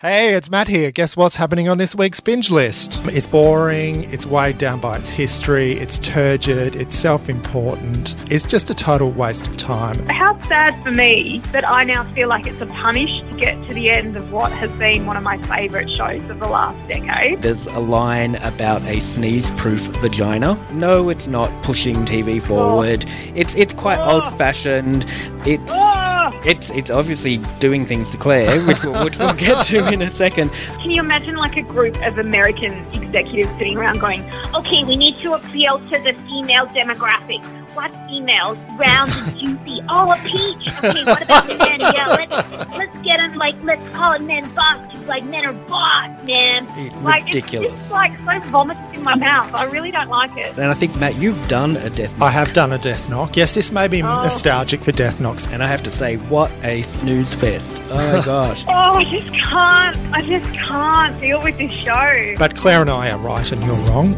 Hey, it's Matt here. Guess what's happening on this week's binge list? It's boring, it's weighed down by its history, it's turgid, it's self important. It's just a total waste of time. How sad for me that I now feel like it's a punish to get to the end of what has been one of my favourite shows of the last decade. There's a line about a sneeze-proof vagina. No, it's not pushing TV forward. Oh. It's it's quite Oh. old-fashioned. It's Oh. it's it's obviously doing things to Claire, which, we'll- which we'll get to in a second. Can you imagine like a group of American executives sitting around going, okay, we need to appeal to the female demographic. What females? Round and juicy. Oh, a peach. Okay, what about the men? Yeah, let's, let's get them, like, let's call it men boss, like, men are boss, man. Like, it's Ridiculous. just, like, so vomitous in my mouth. I really don't like it. And I think Matt, you've done a death. I have done a Death Knock. Yes, this may be Oh. nostalgic for Death Knocks. and I have to say, what a snooze fest! Oh my gosh. Oh, I just can't. I just can't deal with this show. But Claire and I are right and you're wrong.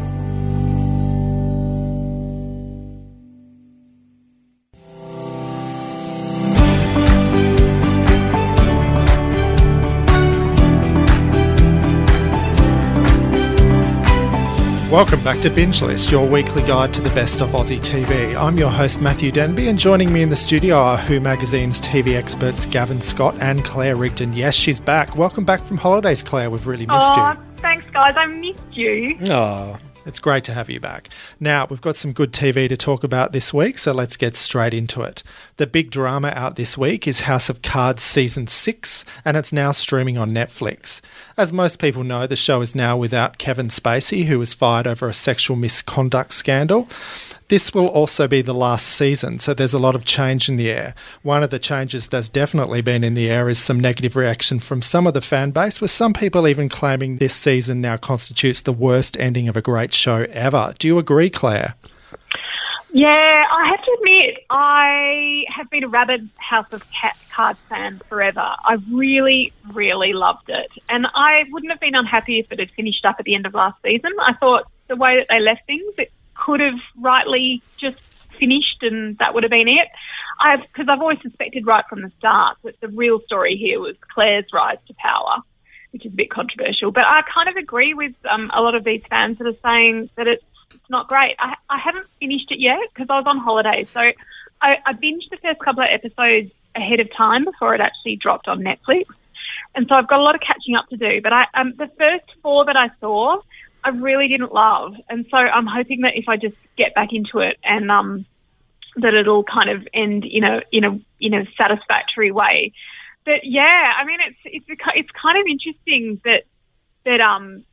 Welcome back to Binge List, your weekly guide to the best of Aussie TV. I'm your host, Matthew Denby, and joining me in the studio are Who Magazine's TV experts Gavin Scott and Claire Rigdon. Yes, she's back. Welcome back from holidays, Claire. We've really missed Oh, you. thanks, guys. I missed you. Oh, It's great to have you back. Now, we've got some good TV to talk about this week, so let's get straight into it. The big drama out this week is House of Cards Season 6, and it's now streaming on Netflix. As most people know, the show is now without Kevin Spacey, who was fired over a sexual misconduct scandal. This will also be the last season, so there's a lot of change in the air. One of the changes that's definitely been in the air is some negative reaction from some of the fan base, with some people even claiming this season now constitutes the worst ending of a great show ever. Do you agree, Claire? Yeah, I have to admit, I have been a rabid House of Cat Cards fan forever. I really, really loved it. And I wouldn't have been unhappy if it had finished up at the end of last season. I thought the way that they left things, it could have rightly just finished and that would have been it. I've, because I've always suspected right from the start that the real story here was Claire's rise to power, which is a bit controversial. But I kind of agree with um, a lot of these fans that are saying that it's it's not great. I, I haven't finished it yet because I was on holiday. So I, I binged the first couple of episodes ahead of time before it actually dropped on Netflix. And so I've got a lot of catching up to do. But I, um, the first four that I saw, I really didn't love. And so I'm hoping that if I just get back into it and um, that it'll kind of end in a in a in a satisfactory way. But yeah, I mean it's it's it's kind of interesting that that um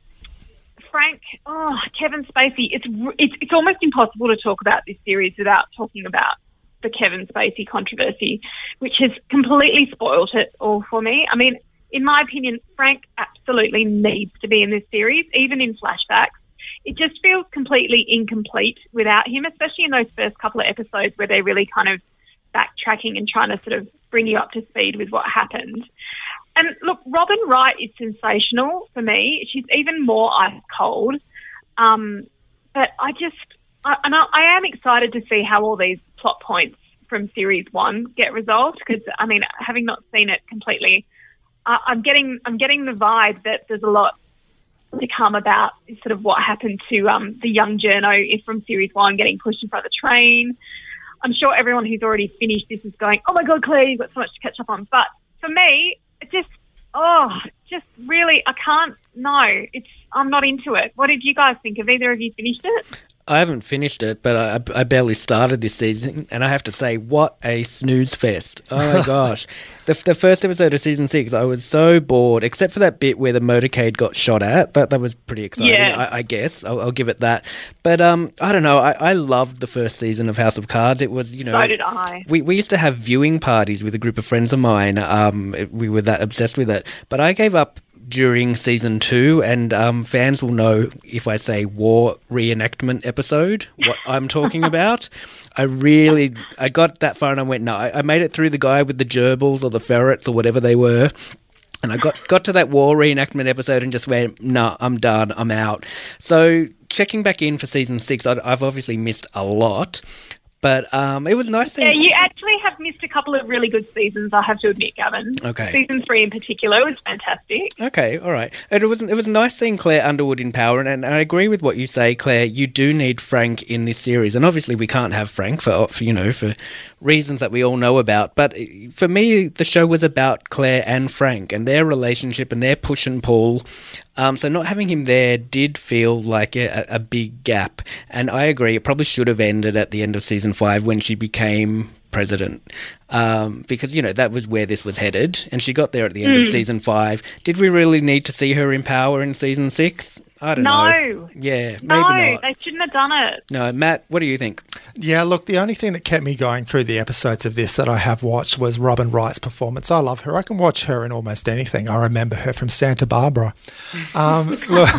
Frank, oh, Kevin Spacey. It's it's it's almost impossible to talk about this series without talking about the Kevin Spacey controversy, which has completely spoilt it all for me. I mean, in my opinion, Frank absolutely needs to be in this series, even in flashbacks. It just feels completely incomplete without him, especially in those first couple of episodes where they're really kind of backtracking and trying to sort of bring you up to speed with what happened. And look, Robin Wright is sensational for me. She's even more ice cold. Um, but I just, I, and I, I am excited to see how all these plot points from series one get resolved. Because I mean, having not seen it completely, uh, I'm getting, I'm getting the vibe that there's a lot to come about sort of what happened to um, the young journo from series one getting pushed in front of the train. I'm sure everyone who's already finished this is going, oh my God, Claire, you've got so much to catch up on. But for me, it just, oh, just really, I can't, no, it's, I'm not into it. What did you guys think? Have either of you finished it? I haven't finished it, but I, I barely started this season, and I have to say, what a snooze fest! Oh my gosh, the, the first episode of season six, I was so bored, except for that bit where the motorcade got shot at. That that was pretty exciting, Yeah. I, I guess. I'll, I'll give it that. But um, I don't know. I, I loved the first season of House of Cards. It was, you know, So did I. we, we used to have viewing parties with a group of friends of mine. Um, we were that obsessed with it. But I gave up during season two, and um, fans will know if I say war reenactment episode what I'm talking about. I really, I got that far and I went, no, I, I made it through the guy with the gerbils or the ferrets or whatever they were. And I got, got to that war reenactment episode and just went, no, I'm done, I'm out. So checking back in for season six, I, I've obviously missed a lot, but um, it was nice seeing. Yeah, you actually have missed a couple of really good seasons, I have to admit, Gavin. Okay. Season three in particular was fantastic. Okay, all right. It was it was nice seeing Claire Underwood in power, and, and I agree with what you say, Claire. You do need Frank in this series, and obviously we can't have Frank for, for you know for reasons that we all know about. But for me, the show was about Claire and Frank and their relationship and their push and pull. Um, so not having him there did feel like a, a big gap, and I agree. It probably should have ended at the end of season five when she became president, um, because you know that was where this was headed, and she got there at the end of season five. Did we really need to see her in power in season six? I don't know. No. Yeah, maybe No, not. they shouldn't have done it. No, Matt, what do you think? Yeah, look, the only thing that kept me going through the episodes of this that I have watched was Robin Wright's performance. I love her. I can watch her in almost anything. I remember her from Santa Barbara. Um, look,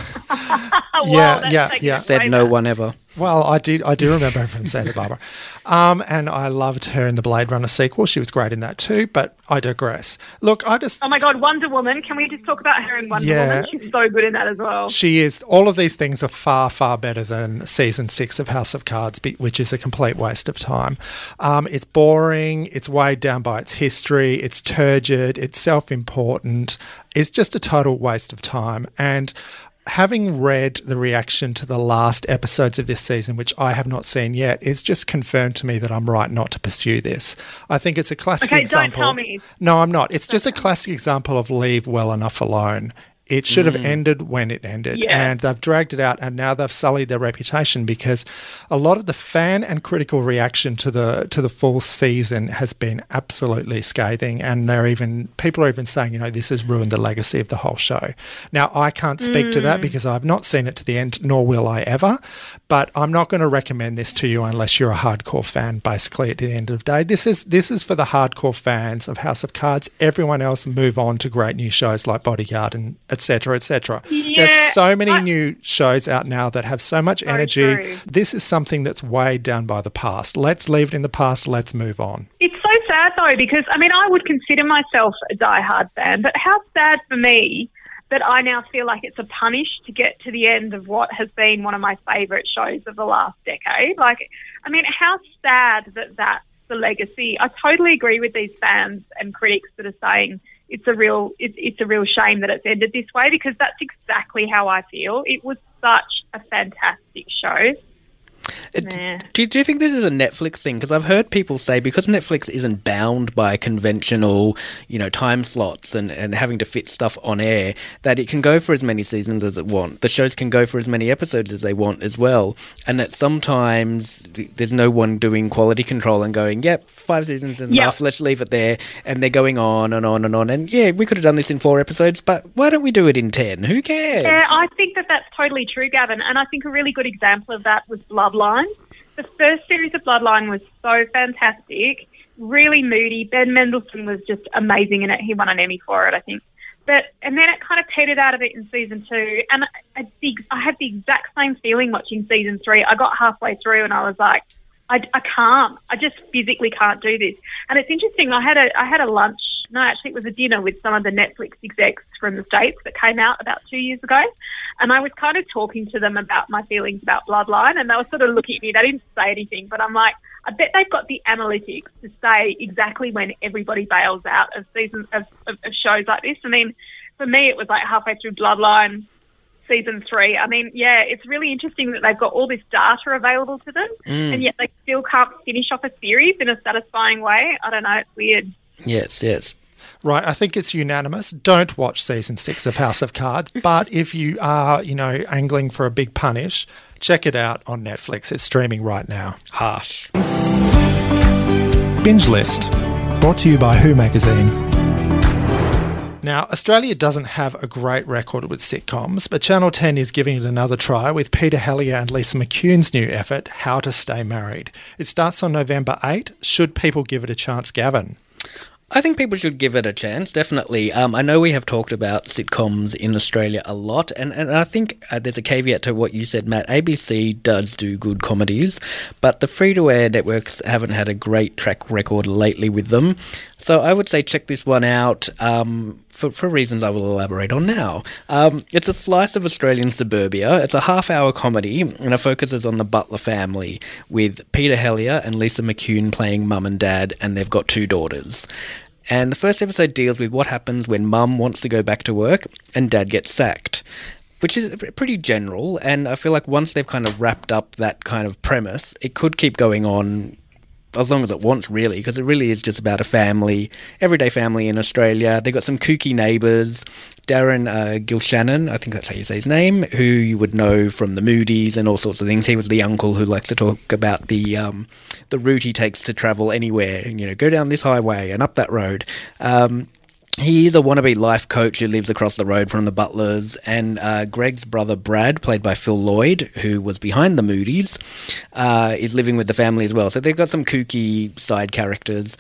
Oh, Yeah, wow, yeah, yeah. Said no one ever. well, I did. I do remember her from Santa Barbara, um, and I loved her in the Blade Runner sequel. She was great in that too. But I digress. Look, I just Oh my God, Wonder Woman. Can we just talk about her in Wonder Yeah. Woman? She's so good in that as well. She is. All of these things are far, far better than season six of House of Cards, which is a complete waste of time. Um, it's boring. It's weighed down by its history. It's turgid. It's self important. It's just a total waste of time. And having read the reaction to the last episodes of this season, which I have not seen yet, it's just confirmed to me that I'm right not to pursue this. I think it's a classic Okay, don't example. tell me. No, I'm not. It's just a classic example of leave well enough alone. It should have Mm. ended when it ended, Yeah. and they've dragged it out, and now they've sullied their reputation because a lot of the fan and critical reaction to the to the full season has been absolutely scathing, and they're even people are even saying, you know, this has ruined the legacy of the whole show. Now, I can't speak to Mm. that because I've not seen it to the end, nor will I ever. But I'm not going to recommend this to you unless you're a hardcore fan. Basically, at the end of the day, this is this is for the hardcore fans of House of Cards. Everyone else move on to great new shows like Bodyguard and etc. etc. Yeah, There's so many I- new shows out now that have so much energy. true. This is something that's weighed down by the past. Let's leave it in the past. Let's move on. It's so sad though, because I mean, I would consider myself a diehard fan, but how sad for me that I now feel like it's a punish to get to the end of what has been one of my favourite shows of the last decade. Like, I mean, how sad that that's the legacy. I totally agree with these fans and critics that are saying it's a real it's, it's a real shame that it's ended this way because that's exactly how I feel. It was such a fantastic show. Nah. Do, do you think this is a Netflix thing? Because I've heard people say because Netflix isn't bound by conventional, you know, time slots and, and having to fit stuff on air, that it can go for as many seasons as it wants. The shows can go for as many episodes as they want as well, and that sometimes th- there's no one doing quality control and going, "Yep, five seasons is Yep. enough. Let's leave it there." And they're going on and on and on. And yeah, we could have done this in four episodes, but why don't we do it in ten? Who cares? Yeah, I think that that's totally true, Gavin. And I think a really good example of that was Bloodline. The first series of Bloodline was so fantastic, really moody. Ben Mendelsohn was just amazing in it. He won an Emmy for it, I think. But and then it kind of petered out of it in season two, and I, the, I had the exact same feeling watching season three. I got halfway through and I was like, I, I can't. I just physically can't do this. And it's interesting. I had a I had a lunch. No, actually, it was a dinner with some of the Netflix execs from the states that came out about two years ago, and I was kind of talking to them about my feelings about Bloodline, and they were sort of looking at me. They didn't say anything, but I'm like, I bet they've got the analytics to say exactly when everybody bails out of seasons of, of, of shows like this. I mean, for me, it was like halfway through Bloodline season three. I mean, yeah, it's really interesting that they've got all this data available to them, mm. and yet they still can't finish off a series in a satisfying way. I don't know, it's weird. Yes, yes. Right, I think it's unanimous. Don't watch season six of House of Cards, but if you are, you know, angling for a big punish, check it out on Netflix. It's streaming right now. Harsh. Binge List, brought to you by Who Magazine. Now, Australia doesn't have a great record with sitcoms, but Channel 10 is giving it another try with Peter Hellier and Lisa McCune's new effort, How to Stay Married. It starts on November 8. Should people give it a chance, Gavin? I think people should give it a chance, definitely. Um, I know we have talked about sitcoms in Australia a lot, and, and I think uh, there's a caveat to what you said, Matt. ABC does do good comedies, but the free to air networks haven't had a great track record lately with them. So I would say check this one out um, for, for reasons I will elaborate on now. Um, it's a slice of Australian suburbia. It's a half hour comedy and it focuses on the Butler family with Peter Hellier and Lisa McCune playing mum and dad, and they've got two daughters. And the first episode deals with what happens when mum wants to go back to work and dad gets sacked which is pretty general. And I feel like once they've kind of wrapped up that kind of premise, it could keep going on as long as it wants, really, because it really is just about a family, everyday family in Australia. They've got some kooky neighbours. Darren uh, Gilshenan, I think that's how you say his name, who you would know from the Moody's and all sorts of things. He was the uncle who likes to talk about the um, the route he takes to travel anywhere. You know, go down this highway and up that road. Um, he is a wannabe life coach who lives across the road from the Butlers, and uh, Greg's brother Brad, played by Phil Lloyd, who was behind the Moody's, uh, is living with the family as well. So they've got some kooky side characters,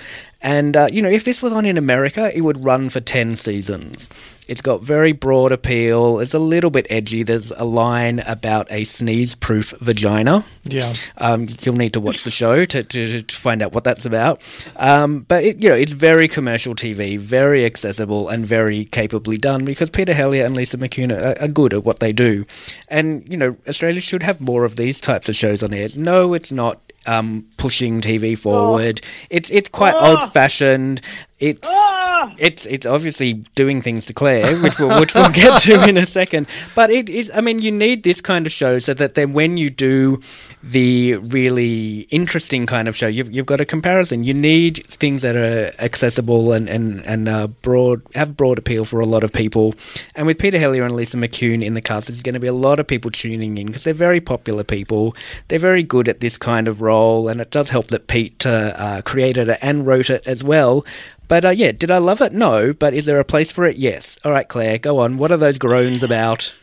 and uh, you know, if this was on in America, it would run for ten seasons. It's got very broad appeal. It's a little bit edgy. There's a line about a sneeze-proof vagina. Yeah. Um, you'll need to watch the show to, to, to find out what that's about. Um, but it, you know, it's very commercial TV, very accessible, and very capably done because Peter Hellier and Lisa McCune are, are good at what they do. And you know, Australia should have more of these types of shows on air. No, it's not um, pushing TV forward. Oh. It's it's quite oh. old fashioned. It's oh. it's it's obviously doing things to Claire, which we'll, which we'll get to in a second. But it is. I mean, you need this kind of show so that then when you do the really interesting kind of show, you've you've got a comparison. You need things that are accessible and and and uh, broad have broad appeal for a lot of people. And with Peter Hellier and Lisa McCune in the cast, there's going to be a lot of people tuning in because they're very popular people. They're very good at this kind of role, and it does help that Pete uh, uh, created it and wrote it as well. But uh, yeah, did I love it? No. But is there a place for it? Yes. All right, Claire, go on. What are those groans about?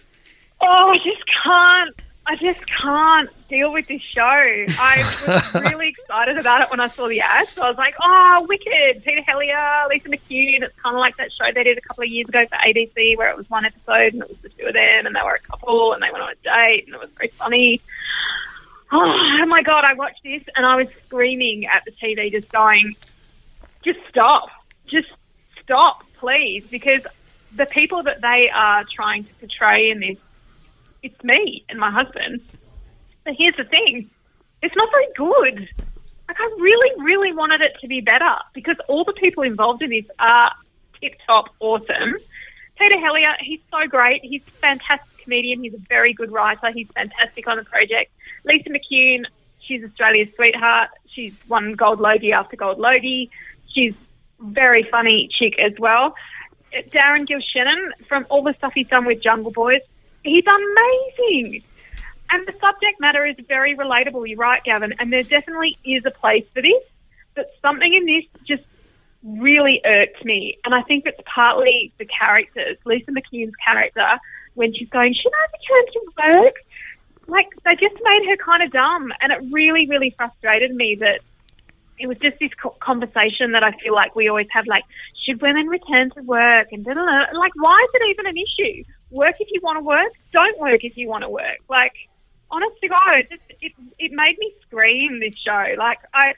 Oh, I just can't. I just can't deal with this show. I was really excited about it when I saw the ads. So I was like, oh, wicked. Peter Hellier, Lisa McCune. It's kind of like that show they did a couple of years ago for ABC where it was one episode and it was the two of them and they were a couple and they went on a date and it was very funny. Oh, my God, I watched this and I was screaming at the TV just going, just stop. Just stop, please, because the people that they are trying to portray in this, it's me and my husband. But here's the thing it's not very good. Like, I really, really wanted it to be better because all the people involved in this are tip top awesome. Peter Hellier, he's so great. He's a fantastic comedian. He's a very good writer. He's fantastic on the project. Lisa McCune, she's Australia's sweetheart. She's won Gold Logie after Gold Logie. She's very funny chick as well. Darren Gilshenan, from all the stuff he's done with Jungle Boys, he's amazing. And the subject matter is very relatable. You're right, Gavin. And there definitely is a place for this. But something in this just really irked me. And I think it's partly the characters. Lisa McCune's character, when she's going, Should I return to work? Like, they just made her kind of dumb. And it really, really frustrated me that it was just this conversation that I feel like we always have, like, should women return to work? And da, da, da. like, why is it even an issue? Work if you want to work. Don't work if you want to work. Like, honest to God, it just it it made me scream. This show, like, I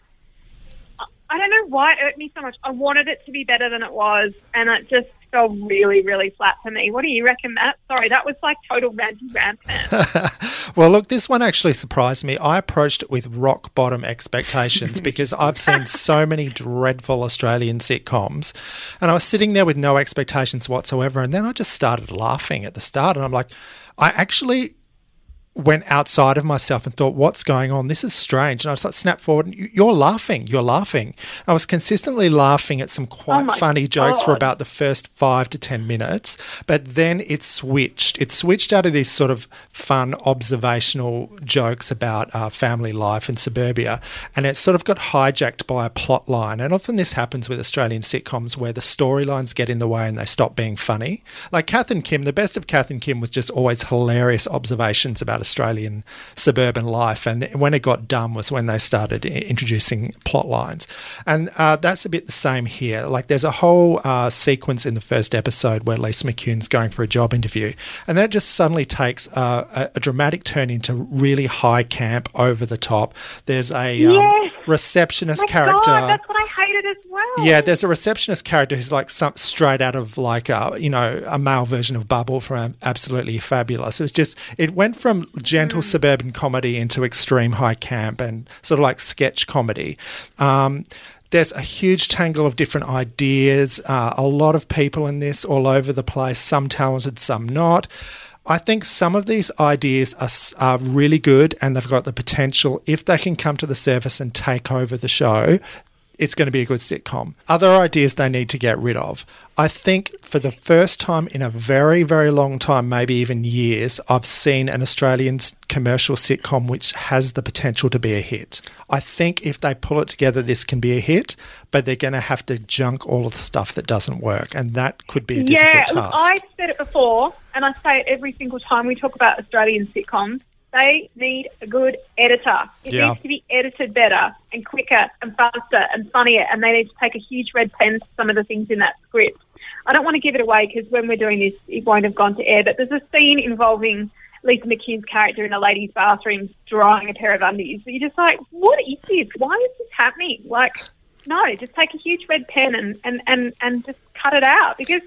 I don't know why it hurt me so much. I wanted it to be better than it was, and it just fell really, really flat for me. What do you reckon, Matt? Sorry, that was like total ranty rant. well, look, this one actually surprised me. I approached it with rock bottom expectations because I've seen so many dreadful Australian sitcoms, and I was sitting there with no expectations whatsoever, and then I just started laughing at the start, and I'm like, I actually went outside of myself and thought, what's going on? This is strange. And I was like, snap forward, and you're laughing, you're laughing. I was consistently laughing at some quite Oh funny jokes for about the first five to 10 minutes, but then it switched. It switched out of these sort of fun observational jokes about uh, family life in suburbia, and it sort of got hijacked by a plot line. And often this happens with Australian sitcoms where the storylines get in the way and they stop being funny. Like Kath and Kim, the best of Kath and Kim was just always hilarious observations about Australian suburban life. And when it got dumb was when they started introducing plot lines. And uh, that's a bit the same here. Like there's a whole uh, sequence in the first episode where Lisa McCune's going for a job interview. And that just suddenly takes uh, a, a dramatic turn into really high camp, over the top. There's a um, Yes. receptionist My character. God, that's what I hated as well. Yeah, there's a receptionist character who's like some straight out of like a you know a male version of Bubble from Absolutely Fabulous. It's just it went from gentle suburban comedy into extreme high camp and sort of like sketch comedy. Um, there's a huge tangle of different ideas. Uh, a lot of people in this, all over the place. Some talented, some not. I think some of these ideas are, are really good and they've got the potential, if they can come to the surface and take over the show, it's going to be a good sitcom. Other ideas they need to get rid of. I think for the first time in a very, very long time, maybe even years, I've seen an Australian commercial sitcom which has the potential to be a hit. I think if they pull it together, this can be a hit, but they're going to have to junk all of the stuff that doesn't work, and that could be a difficult Yeah, task. I've said it before, and I say it every single time we talk about Australian sitcoms. They need a good editor. It Yeah. needs to be edited better and quicker and faster and funnier, and they need to take a huge red pen to some of the things in that script. I don't want to give it away because when we're doing this, it won't have gone to air, but there's a scene involving Lisa McCune's character in a lady's bathroom drying a pair of undies. But you're just like, what is this? Why is this happening? Like, no, just take a huge red pen and, and, and, and just cut it out because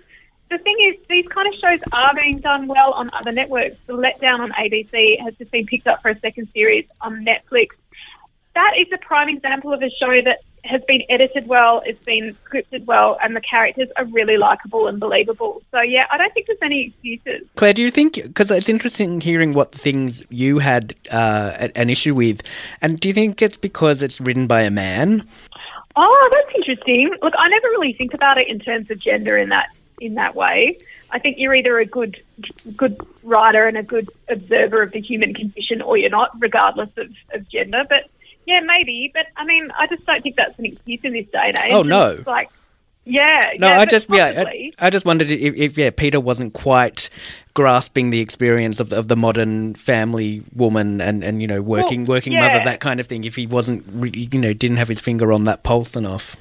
the thing is, these kind of shows are being done well on other networks. The Letdown on ABC has just been picked up for a second series on Netflix. That is a prime example of a show that has been edited well, it's been scripted well, and the characters are really likable and believable. So, yeah, I don't think there's any excuses. Claire, do you think? Because it's interesting hearing what things you had uh, an issue with, and do you think it's because it's written by a man? Oh, that's interesting. Look, I never really think about it in terms of gender in that in that way. I think you're either a good good writer and a good observer of the human condition, or you're not, regardless of, of gender. But yeah, maybe. But I mean, I just don't think that's an excuse in this day and age. Oh, no. It's like, yeah, No, yeah, I just yeah. I, I just wondered if, if yeah, Peter wasn't quite grasping the experience of, of the modern family woman and, and you know working Well, working yeah. mother that kind of thing. If he wasn't re- you know didn't have his finger on that pulse enough.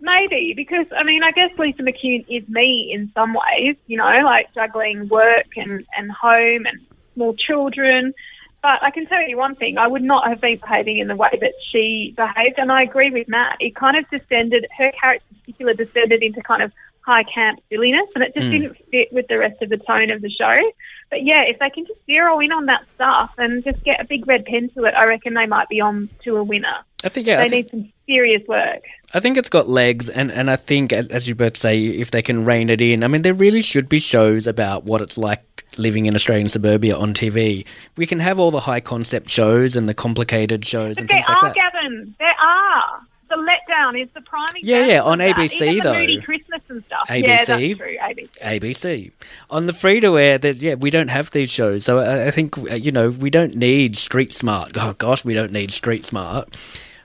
Maybe because I mean I guess Lisa McCune is me in some ways, you know, like juggling work and, and home and small children. But I can tell you one thing, I would not have been behaving in the way that she behaved and I agree with Matt. It kind of descended her character in particular descended into kind of high camp silliness and it just hmm. didn't fit with the rest of the tone of the show. But yeah, if they can just zero in on that stuff and just get a big red pen to it, I reckon they might be on to a winner. I think yeah, I They think, need some serious work. I think it's got legs, and, and I think as, you both say, if they can rein it in, I mean, there really should be shows about what it's like living in Australian suburbia on TV. We can have all the high concept shows and the complicated shows But and there things are, like that. Gavin. There are. The letdown is the prime. Yeah, yeah, on. ABC though. Moody Christmas and stuff. ABC. Yeah, that's true. ABC. ABC on the free to air. Yeah, we don't have these shows, so I, I think uh, you know we don't need Street Smart. Oh gosh, we don't need Street Smart.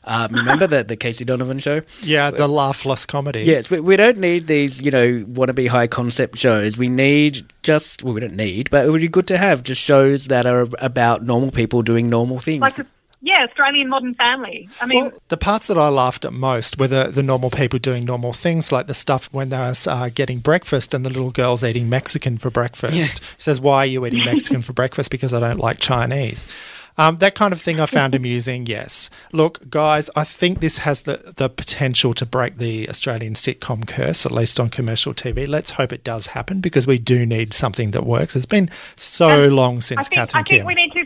Um, remember the the Casey Donovan show? yeah, the laughless comedy. Yes, we, we don't need these, you know, wannabe high concept shows. We need just, well, we don't need, but it would be good to have just shows that are about normal people doing normal things. Like, a, yeah, Australian Modern Family. I mean, Well, the parts that I laughed at most were the, the normal people doing normal things, like the stuff when they was uh, getting breakfast and the little girl's eating Mexican for breakfast. He says, "Why are you eating Mexican for breakfast? Because I don't like Chinese." Um, that kind of thing I found amusing. Yes, look, guys, I think this has the the potential to break the Australian sitcom curse, at least on commercial TV. Let's hope it does happen because we do need something that works. It's been so long I since think, Catherine I think Kim. we need to.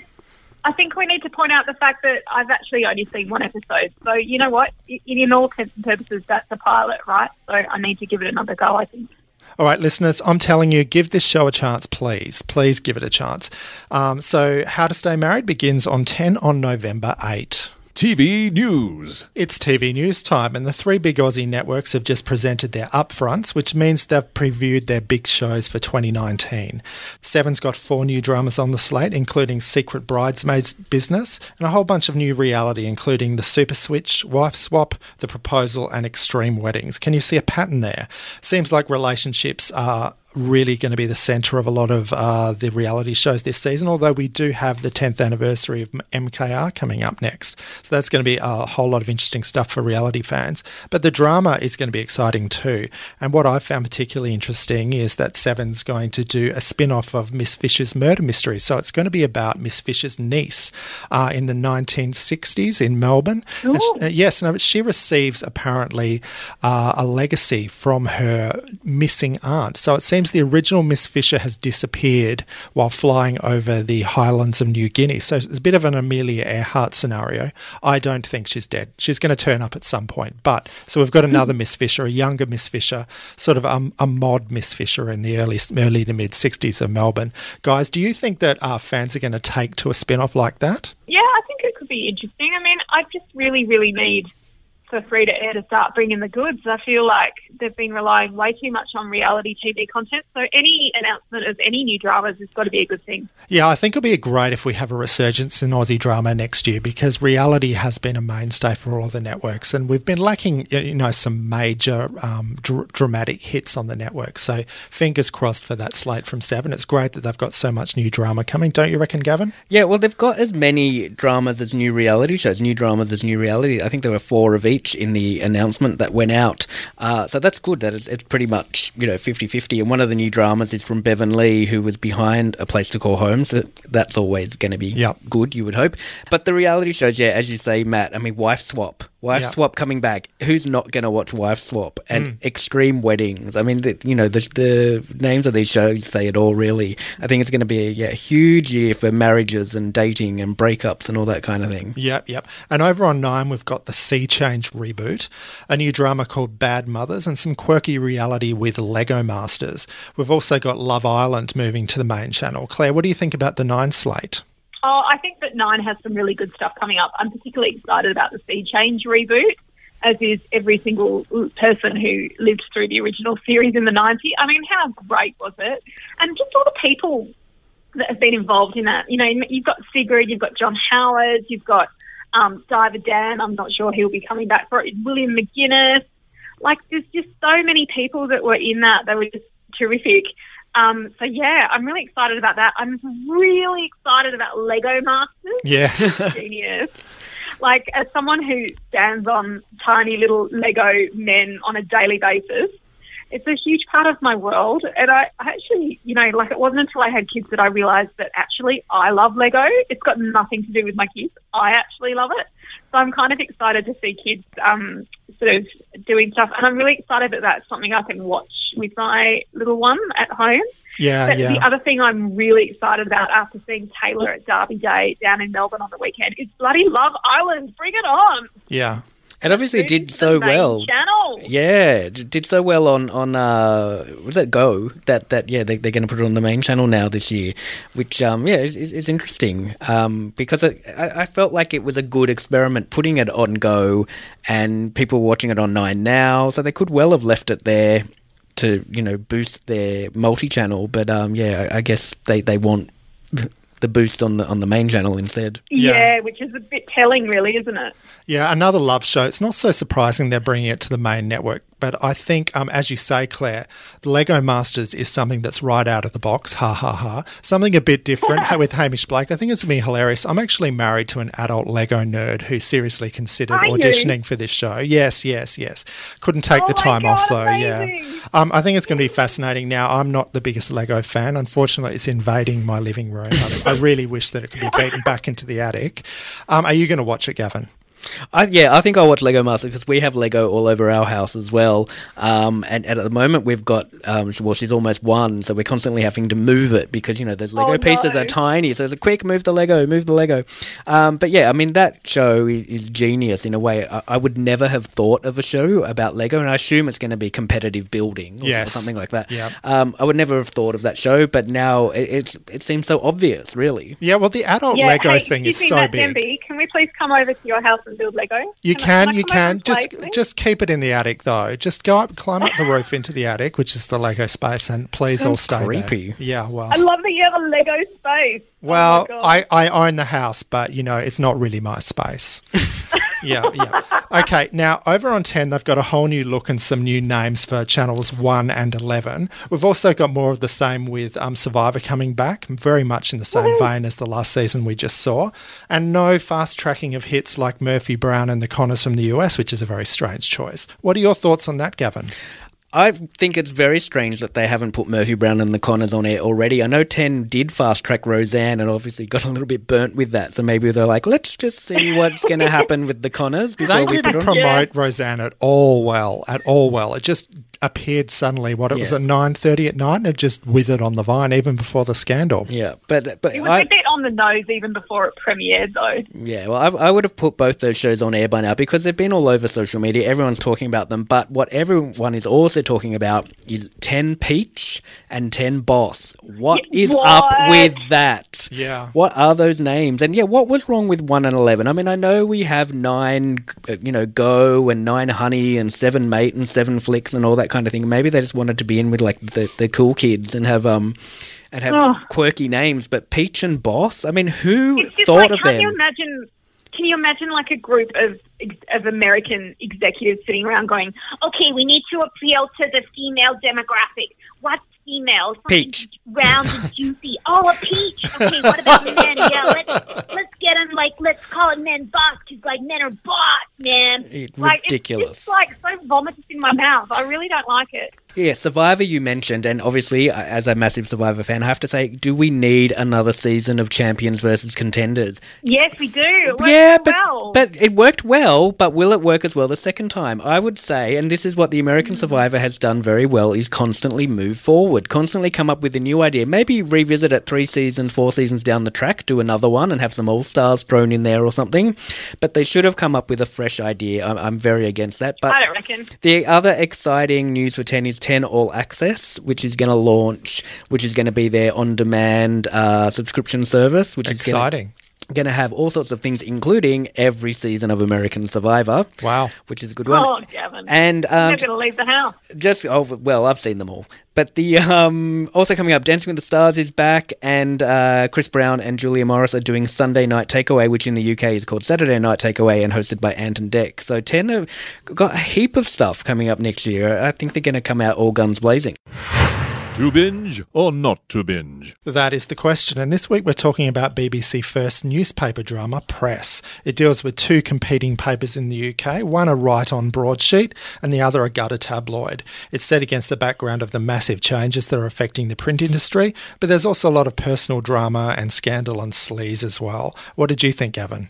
I think we need to point out the fact that I've actually only seen one episode. So you know what? In, in all intents and purposes, that's a pilot, right? So I need to give it another go. I think. All right, listeners, I'm telling you, give this show a chance, please. Please give it a chance. Um, so, How to Stay Married begins on 10 on November 8. TV News. It's TV news time, and the three big Aussie networks have just presented their upfronts, which means they've previewed their big shows for 2019. Seven's got four new dramas on the slate, including Secret Bridesmaids Business, and a whole bunch of new reality, including The Super Switch, Wife Swap, The Proposal, and Extreme Weddings. Can you see a pattern there? Seems like relationships are really going to be the center of a lot of uh, the reality shows this season, although we do have the 10th anniversary of MKR coming up next. So that's going to be a whole lot of interesting stuff for reality fans. But the drama is going to be exciting too. And what I found particularly interesting is that Seven's going to do a spin off of Miss Fisher's murder mystery. So it's going to be about Miss Fisher's niece uh, in the 1960s in Melbourne. And she, uh, yes, no, but she receives apparently uh, a legacy from her missing aunt. So it seems the original Miss Fisher has disappeared while flying over the highlands of New Guinea. So it's a bit of an Amelia Earhart scenario. I don't think she's dead. She's going to turn up at some point. But so we've got another Miss Fisher, a younger Miss Fisher, sort of a, a mod Miss Fisher in the early early to mid 60s of Melbourne. Guys, do you think that our fans are going to take to a spin off like that? Yeah, I think it could be interesting. I mean, I just really, really need for free to air to start bringing the goods. I feel like they've been relying way too much on reality TV content. So any announcement of any new dramas has got to be a good thing. Yeah, I think it'll be great if we have a resurgence in Aussie drama next year because reality has been a mainstay for all of the networks, and we've been lacking, you know, some major um, dr- dramatic hits on the network. So fingers crossed for that slate from Seven. It's great that they've got so much new drama coming, don't you reckon, Gavin? Yeah, well, they've got as many dramas as new reality shows, new dramas as new reality. I think there were four of each in the announcement that went out. Uh, so that's good that it's, it's pretty much, you know, 50 50. And one of the new dramas is from Bevan Lee, who was behind A Place to Call Home. So that's always going to be Yep. good, you would hope. But the reality shows, yeah, as you say, Matt, I mean, Wife Swap. Wife Yeah. Swap coming back. Who's not going to watch Wife Swap? And Mm. Extreme Weddings. I mean, the, you know, the, the names of these shows say it all, really. I think it's going to be a yeah, huge year for marriages and dating and breakups and all that kind of thing. Yep, yep. And over on Nine, we've got the Sea Change reboot, a new drama called Bad Mothers, and some quirky reality with Lego Masters. We've also got Love Island moving to the main channel. Claire, what do you think about the Nine slate? Oh, I think that Nine has some really good stuff coming up. I'm particularly excited about the Sea Change reboot, as is every single person who lived through the original series in the 90s. I mean, how great was it? And just all the people that have been involved in that. You know, you've got Sigrid, you've got John Howard, you've got um, Diver Dan. I'm not sure he'll be coming back for it. William McInnes. Like, there's just so many people that were in that. They were just terrific. Um, so yeah, I'm really excited about that. I'm really excited about Lego Masters. Yes. Genius. Like as someone who stands on tiny little Lego men on a daily basis, it's a huge part of my world. And I, I actually, you know, like it wasn't until I had kids that I realized that actually I love Lego. It's got nothing to do with my kids. I actually love it. So I'm kind of excited to see kids um, sort of doing stuff. And I'm really excited that that's something I can watch with my little one at home. Yeah, But yeah. the other thing I'm really excited about after seeing Taylor at Derby Day down in Melbourne on the weekend is bloody Love Island. Bring it on. yeah. And obviously, it did so well. Channel. Yeah, did so well on on uh, was that Go that that yeah they, they're going to put it on the main channel now this year, which um yeah is is, is interesting um because I, I felt like it was a good experiment putting it on Go and people watching it on Nine now, so they could well have left it there to you know boost their multi channel, but um yeah I, I guess they they want the boost on the on the main channel instead. Yeah. Yeah. which is a bit telling, really, isn't it? Yeah, another love show. It's not so surprising they're bringing it to the main network, but I think, um, as you say, Claire, the Lego Masters is something that's right out of the box. Ha ha ha. Something a bit different with Hamish Blake. I think it's going to be hilarious. I'm actually married to an adult Lego nerd who seriously considered Are you? auditioning for this show. Yes, yes, yes. Couldn't take Oh the time God, off though. amazing. Yeah. Um, I think it's going to be fascinating. Now, I'm not the biggest Lego fan. Unfortunately, it's invading my living room. I, I really wish that it could be beaten back into the attic. Um, are you going to watch it, Gavin? I, yeah, I think I'll watch Lego Masters because we have Lego all over our house as well. Um, and, and at the moment, we've got, um, well, she's almost one, so we're constantly having to move it because, you know, those Lego Oh, pieces no. are tiny. So it's a quick move the Lego, move the Lego. Um, but yeah, I mean, that show is, is genius in a way. I, I would never have thought of a show about Lego, and I assume it's going to be competitive building or, Yes. something like that. Yep. Um, I would never have thought of that show, but now it, it's, it seems so obvious, really. Yeah, well, the adult Yeah, Lego hey, thing is so Matt big. Denby, can we please come over to your house and build Lego? You I- can, I you can. and play, Just please? just keep it in the attic though. Just go up, climb up the roof into the attic, which is the Lego space, and please all Sounds stay creepy. there. Yeah, well, I love that you have a Lego space. Oh well, God. I, I own the house, but you know it's not really my space. yeah, yeah. Okay, now over on ten, they've got a whole new look and some new names for channels one and eleven. We've also got more of the same with um, Survivor coming back, very much in the same vein as the last season we just saw, and no fast tracking of hits like Murphy Brown and the Conners from the US, which is a very strange choice. What are your thoughts on that, Gavin? I think it's very strange that they haven't put Murphy Brown and the Conners on air already. I know 10 did fast track Roseanne and obviously got a little bit burnt with that. So maybe they're like, let's just see what's going to happen with the Conners before They we didn't promote Roseanne at all well, at all well. It just appeared suddenly. What it was at nine thirty at night, and it just withered on the vine even before the scandal. Yeah, but but It was I, a bit on the nose even before it premiered, though. yeah, well, I, I would have put both those shows on air by now because they've been all over social media. Everyone's talking about them, but what everyone is also talking about is Ten Peach and Ten Boss. What Y- is up with that? Yeah. What are those names? And yeah, what was wrong with one and eleven? I mean, I know we have nine, uh, you know, go and nine honey and seven mate and seven flicks and all that kind of thing. Maybe they just wanted to be in with like the, the cool kids and have um and have Oh. quirky names. But Peach and Boss, I mean, who thought like, of can them? you imagine? Can you imagine like a group of of American executives sitting around going, "Okay, we need to appeal to the female demographic. What's female? Something Peach. round and juicy. Oh, a peach. Okay, what about the men? Yeah, let's let's get them like let's call it men boss because like men are boss, man. It- like, ridiculous. It's just like so vomitous in my mouth. I really don't like it. Yeah, Survivor you mentioned, and obviously, uh, as a massive Survivor fan, I have to say, do we need another season of champions versus contenders? Yes, we do. Yeah, but well. but it worked well. But will it work as well the second time? I would say, and this is what the American Survivor has done very well: is constantly move forward, constantly come up with a new idea. Maybe revisit it three seasons, four seasons down the track, do another one, and have some all stars thrown in there or something. But they should have come up with a fresh idea. I'm, I'm very against that. But I don't reckon. the other exciting news for 10 is 10 All Access, which is going to launch, which is going to be their on demand uh, subscription service, which is Exciting. Going to have all sorts of things, including every season of American Survivor. Wow. Which is a good one. Oh, Gavin. And I'm um, not going to leave the house. just oh well, I've seen them all. But the um, also coming up, Dancing with the Stars is back, and uh, Chris Brown and Julia Morris are doing Sunday Night Takeaway, which in the UK is called Saturday Night Takeaway, and hosted by Ant and Dec. So ten have got a heap of stuff coming up next year. I think they're going to come out all guns blazing. To binge or not to binge? That is the question. And this week we're talking about BBC First newspaper drama, Press. It deals with two competing papers in the UK, one a right on broadsheet and the other a gutter tabloid. It's set against the background of the massive changes that are affecting the print industry, but there's also a lot of personal drama and scandal and sleaze as well. What did you think, Gavin?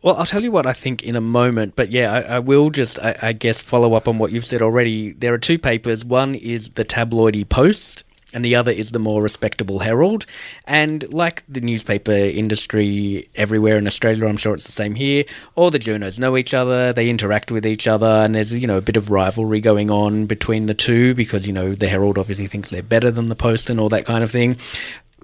Well, I'll tell you what I think in a moment, but yeah, I, I will just, I, I guess, follow up on what you've said already. There are two papers. One is the tabloidy Post, and the other is the more respectable Herald. And like the newspaper industry everywhere in Australia, I'm sure it's the same here. All the journos know each other, they interact with each other, and there's you know a bit of rivalry going on between the two because you know the Herald obviously thinks they're better than the Post and all that kind of thing.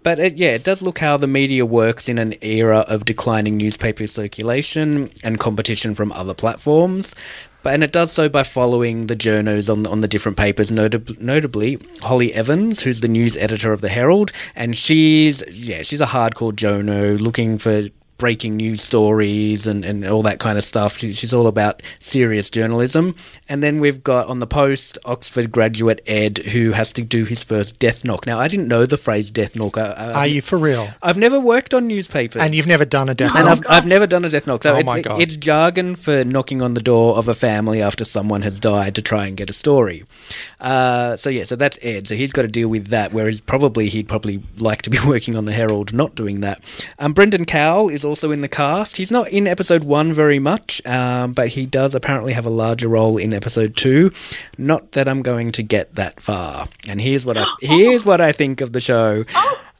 But it, yeah, it does look how the media works in an era of declining newspaper circulation and competition from other platforms. But, and it does so by following the journos on the, on the different papers, notab- notably Holly Evans, who's the news editor of the Herald, and she's yeah she's a hardcore journo looking for breaking news stories and, and all that kind of stuff. She, she's all about serious journalism. And then we've got on the post Oxford graduate Ed, who has to do his first death knock. Now, I didn't know the phrase death knock. I, I, Are you for real? I've never worked on newspapers. And you've never done a death and knock? I've, I've never done a death knock. So Oh it's, my God. it's jargon for knocking on the door of a family after someone has died to try and get a story. Uh, so yeah, so that's Ed. So he's got to deal with that. Whereas probably he'd probably like to be working on the Herald, not doing that. Um, Brendan Cowell is is also in the cast. He's not in episode one very much, um, but he does apparently have a larger role in episode two. Not that I'm going to get that far. And here's what I here's what I think of the show.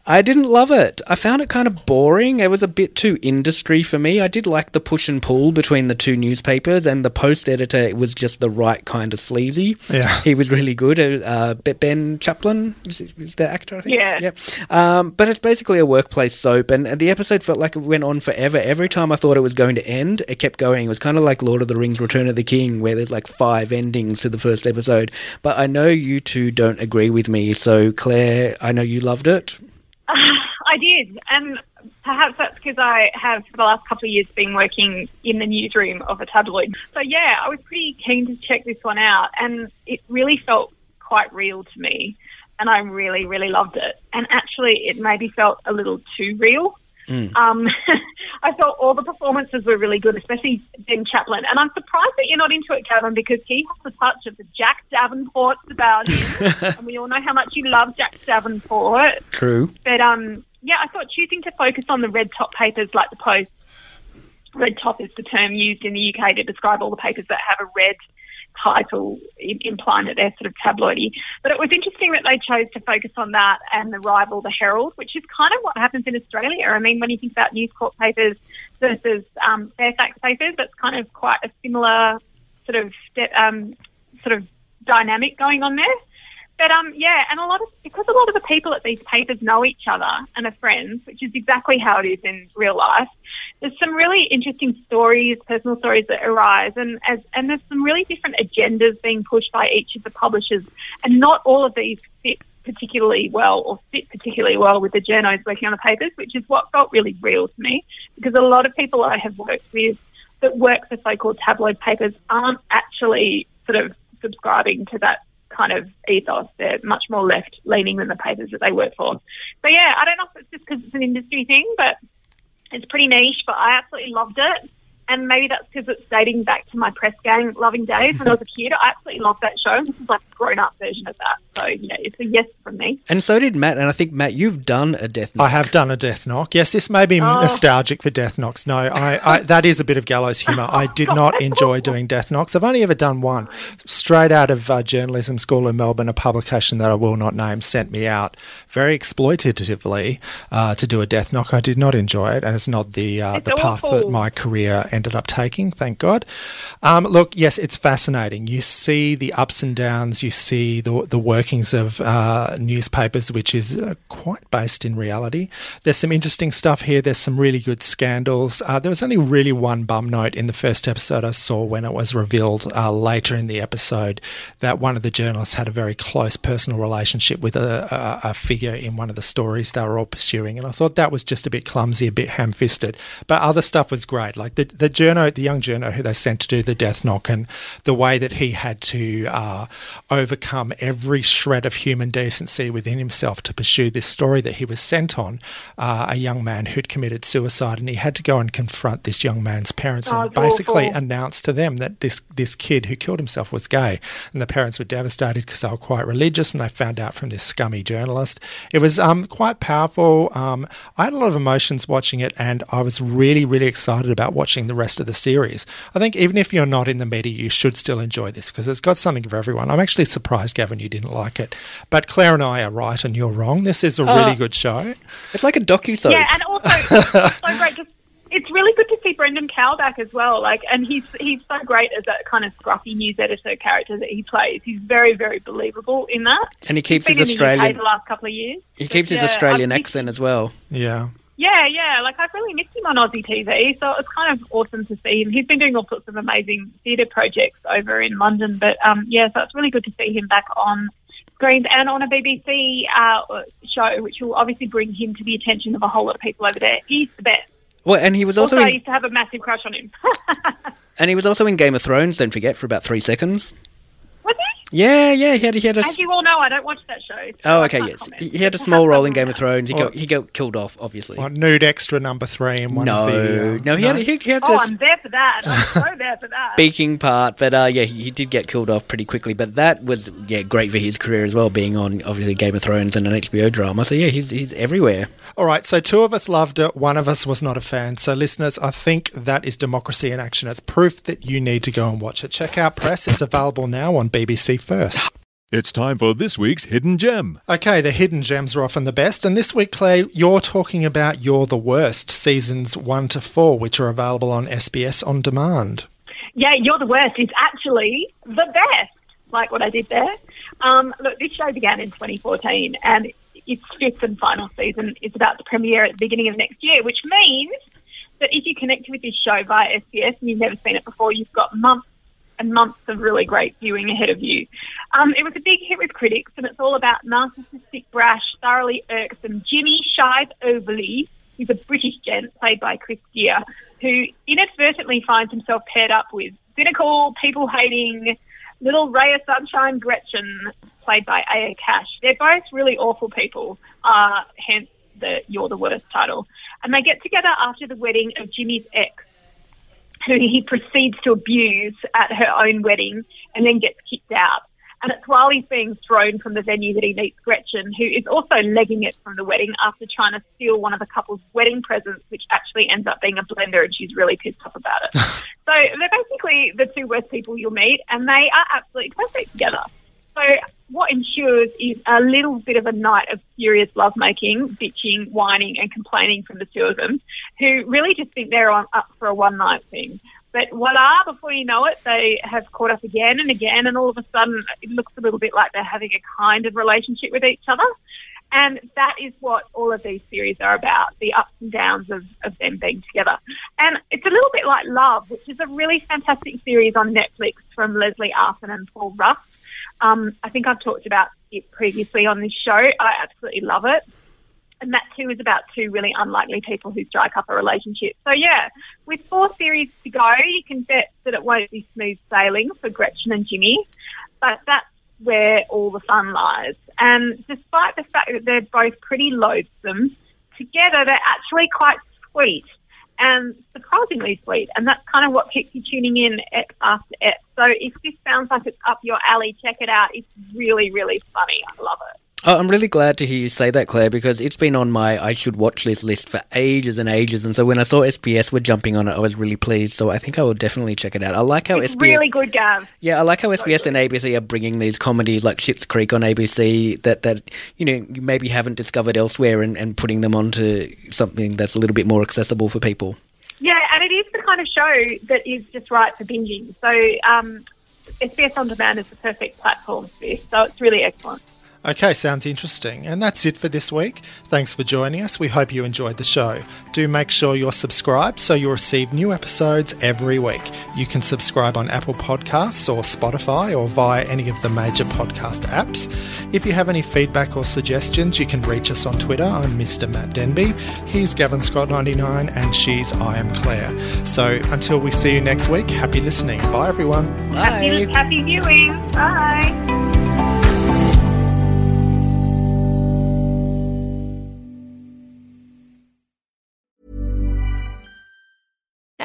I didn't love it. I found it kind of boring. It was a bit too industry for me. I did like the push and pull between the two newspapers, and the post editor was just the right kind of sleazy. Yeah. he was really good. Uh, Ben Chaplin is, is the actor, I think. Yeah. yeah. Um, but it's basically a workplace soap, and the episode felt like it went on forever. Every time I thought it was going to end, it kept going. It was kind of like Lord of the Rings: Return of the King, where there's like five endings to the first episode. But I know you two don't agree with me. So Claire, I know you loved it. I did, and perhaps that's because I have for the last couple of years been working in the newsroom of a tabloid. So yeah, I was pretty keen to check this one out, and it really felt quite real to me, and I really, really loved it. And actually, it maybe felt a little too real. Um, I thought all the performances were really good, especially Ben Chaplin. And I'm surprised that you're not into it, Kevin, because he has a touch of the Jack Davenport about him. and we all know how much you love Jack Davenport. True. But um, yeah, I thought choosing to focus on the red top papers like the Post. Red top is the term used in the UK to describe all the papers that have a red title, implying that they're sort of tabloidy. But it was interesting that they chose to focus on that and the rival, the Herald, which is kind of what happens in Australia. I mean, when you think about News Corp papers versus um, Fairfax papers, that's kind of quite a similar sort of um, sort of dynamic going on there. But um, yeah, and a lot of because a lot of the people at these papers know each other and are friends, which is exactly how it is in real life. There's some really interesting stories, personal stories that arise, and as and there's some really different agendas being pushed by each of the publishers, and not all of these fit particularly well or fit particularly well with the journos working on the papers, which is what felt really real to me, because a lot of people I have worked with that work for so-called tabloid papers aren't actually sort of subscribing to that kind of ethos. They're much more left leaning than the papers that they work for. So yeah, I don't know if it's just because it's an industry thing, but it's pretty niche. But I absolutely loved it. And maybe that's because it's dating back to my press gang loving days when I was a kid. I absolutely loved that show. This is like a grown up version of that. So, yeah, it's a yes from me. And so did Matt. And I think Matt, you've done a death. Knock. I have done a death knock. Yes, this may be nostalgic for death knocks. No, I, I that is a bit of gallows humour. I did not enjoy doing death knocks. I've only ever done one, straight out of uh, journalism school in Melbourne. A publication that I will not name sent me out very exploitatively uh, to do a death knock. I did not enjoy it, and it's not the uh, It's the path that my career ended up taking. Thank God. Um, look, yes, it's fascinating. You see the ups and downs. You see the the workings of uh, newspapers, which is uh, quite based in reality. There's some interesting stuff here. There's some really good scandals. Uh, there was only really one bum note in the first episode I saw when it was revealed uh, later in the episode that one of the journalists had a very close personal relationship with a, a, a figure in one of the stories they were all pursuing, and I thought that was just a bit clumsy, a bit ham-fisted. But other stuff was great, like the the journo, the young journo who they sent to do the death knock, and the way that he had to uh, overcome every shred of human decency within himself to pursue this story that he was sent on. Uh, a young man who'd committed suicide, and he had to go and confront this young man's parents Oh, and basically awful. announce to them that this this kid who killed himself was gay, and the parents were devastated because they were quite religious, and they found out from this scummy journalist. It was um, quite powerful. Um, I had a lot of emotions watching it, and I was really, really excited about watching the rest of the series. I think even if you're not in the media, you should still enjoy this because it's got something for everyone. I'm actually surprised, Gavin, you didn't like it, but Claire and I are right, and you're wrong. This is a really oh. good show. It's like a docu soap. Yeah, and also it's so great. Just it's really good to see Brendan Cowell back as well. Like, and he's he's so great as that kind of scruffy news editor character that he plays. He's very very believable in that. and he keeps Been his in Australian. the last couple of years. He keeps his Yeah, Australian I've- accent as well. Yeah. Yeah, yeah. Like I've really missed him on Aussie TV, so it's kind of awesome to see him. He's been doing all sorts of amazing theatre projects over in London, but um, yeah, so it's really good to see him back on screens and on a BBC uh, show, which will obviously bring him to the attention of a whole lot of people over there. He's the best. Well, and he was also, Also, I used to have a massive crush on him. and he was also in Game of Thrones. Don't forget for about three seconds. Was he? Yeah, yeah. He had he had a As you all no, I don't watch that show. so Oh, okay, yes. comment. He had a small role in Game of. Thrones. He got he got killed off, obviously. Or nude extra number three in one no, of the. uh, no, he had he, he had Oh, a I'm there for that. I'm so there for that. speaking part, but uh, yeah, he, he did get killed off pretty quickly. But that was yeah great for his career as well, being on obviously Game of Thrones and an HBO drama. So yeah, he's he's everywhere. All right, so two of us loved it, one of us was not a fan. So, listeners, I think that is democracy in action. It's proof that you need to go and watch it. Check out Press, it's available now on BBC First. It's time for this week's Hidden Gem. Okay, the hidden gems are often the best. And this week, Clay, you're talking about You're the Worst, seasons one to four, which are available on SBS On Demand. Yeah, You're the Worst is actually the best, like what I did there. Um, look, this show began in 2014 and its fifth and final season is about to premiere at the beginning of next year, which means that if you connect with this show via SBS and you've never seen it before, you've got months and months of really great viewing ahead of you. Um, it was a big hit with critics, and it's all about narcissistic, brash, thoroughly irksome Jimmy Shive Overly, who's a British gent played by Chris Geere, who inadvertently finds himself paired up with cynical, people-hating, little ray of sunshine Gretchen, played by Aya Cash. They're both really awful people, uh, hence the You're the Worst title. And they get together after the wedding of Jimmy's ex, who he proceeds to abuse at her own wedding and then gets kicked out. And it's while he's being thrown from the venue that he meets Gretchen, who is also legging it from the wedding after trying to steal one of the couple's wedding presents, which actually ends up being a blender, and she's really pissed off about it. so they're basically the two worst people you'll meet, and they are absolutely perfect together. So what ensues is a little bit of a night of furious lovemaking, bitching, whining, and complaining from the two of them, who really just think they're on up for a one night thing. But voila, before you know it, they have caught up again and again, and all of a sudden it looks a little bit like they're having a kind of relationship with each other. And that is what all of these series are about the ups and downs of, of them being together. And it's a little bit like Love, which is a really fantastic series on Netflix from Lesley Arfin and Paul Rust. Um, I think I've talked about it previously on this show. I absolutely love it. And that too is about two really unlikely people who strike up a relationship. So yeah, with four series to go, you can bet that it won't be smooth sailing for Gretchen and Jimmy. But that's where all the fun lies. And despite the fact that they're both pretty loathsome, together they're actually quite sweet and surprisingly sweet. And that's kind of what keeps you tuning in after ep. So if this sounds like it's up your alley, check it out. It's really, really funny. I love it. Oh, I'm really glad to hear you say that, Claire, because it's been on my I should watch this list for ages and ages. And so when I saw SBS were jumping on it, I was really pleased. So I think I will definitely check it out. I like how It's SBS. really good, Gav. Yeah, I like how SBS and ABC are bringing these comedies like Schitt's Creek on ABC that, that you know you maybe haven't discovered elsewhere and, and putting them onto something that's a little bit more accessible for people. Yeah, and it is the kind of show that is just right for binging. So um, SBS On Demand is the perfect platform for this. So it's really excellent. Okay, sounds interesting. And that's it for this week. Thanks for joining us. We hope you enjoyed the show. Do make sure you're subscribed so you'll receive new episodes every week. You can subscribe on Apple Podcasts or Spotify or via any of the major podcast apps. If you have any feedback or suggestions, you can reach us on Twitter. I'm Mr. Matt Denby. He's Gavin Scott99 and she's I am Claire. So until we see you next week, happy listening. Bye everyone. Happy, happy viewing. Bye.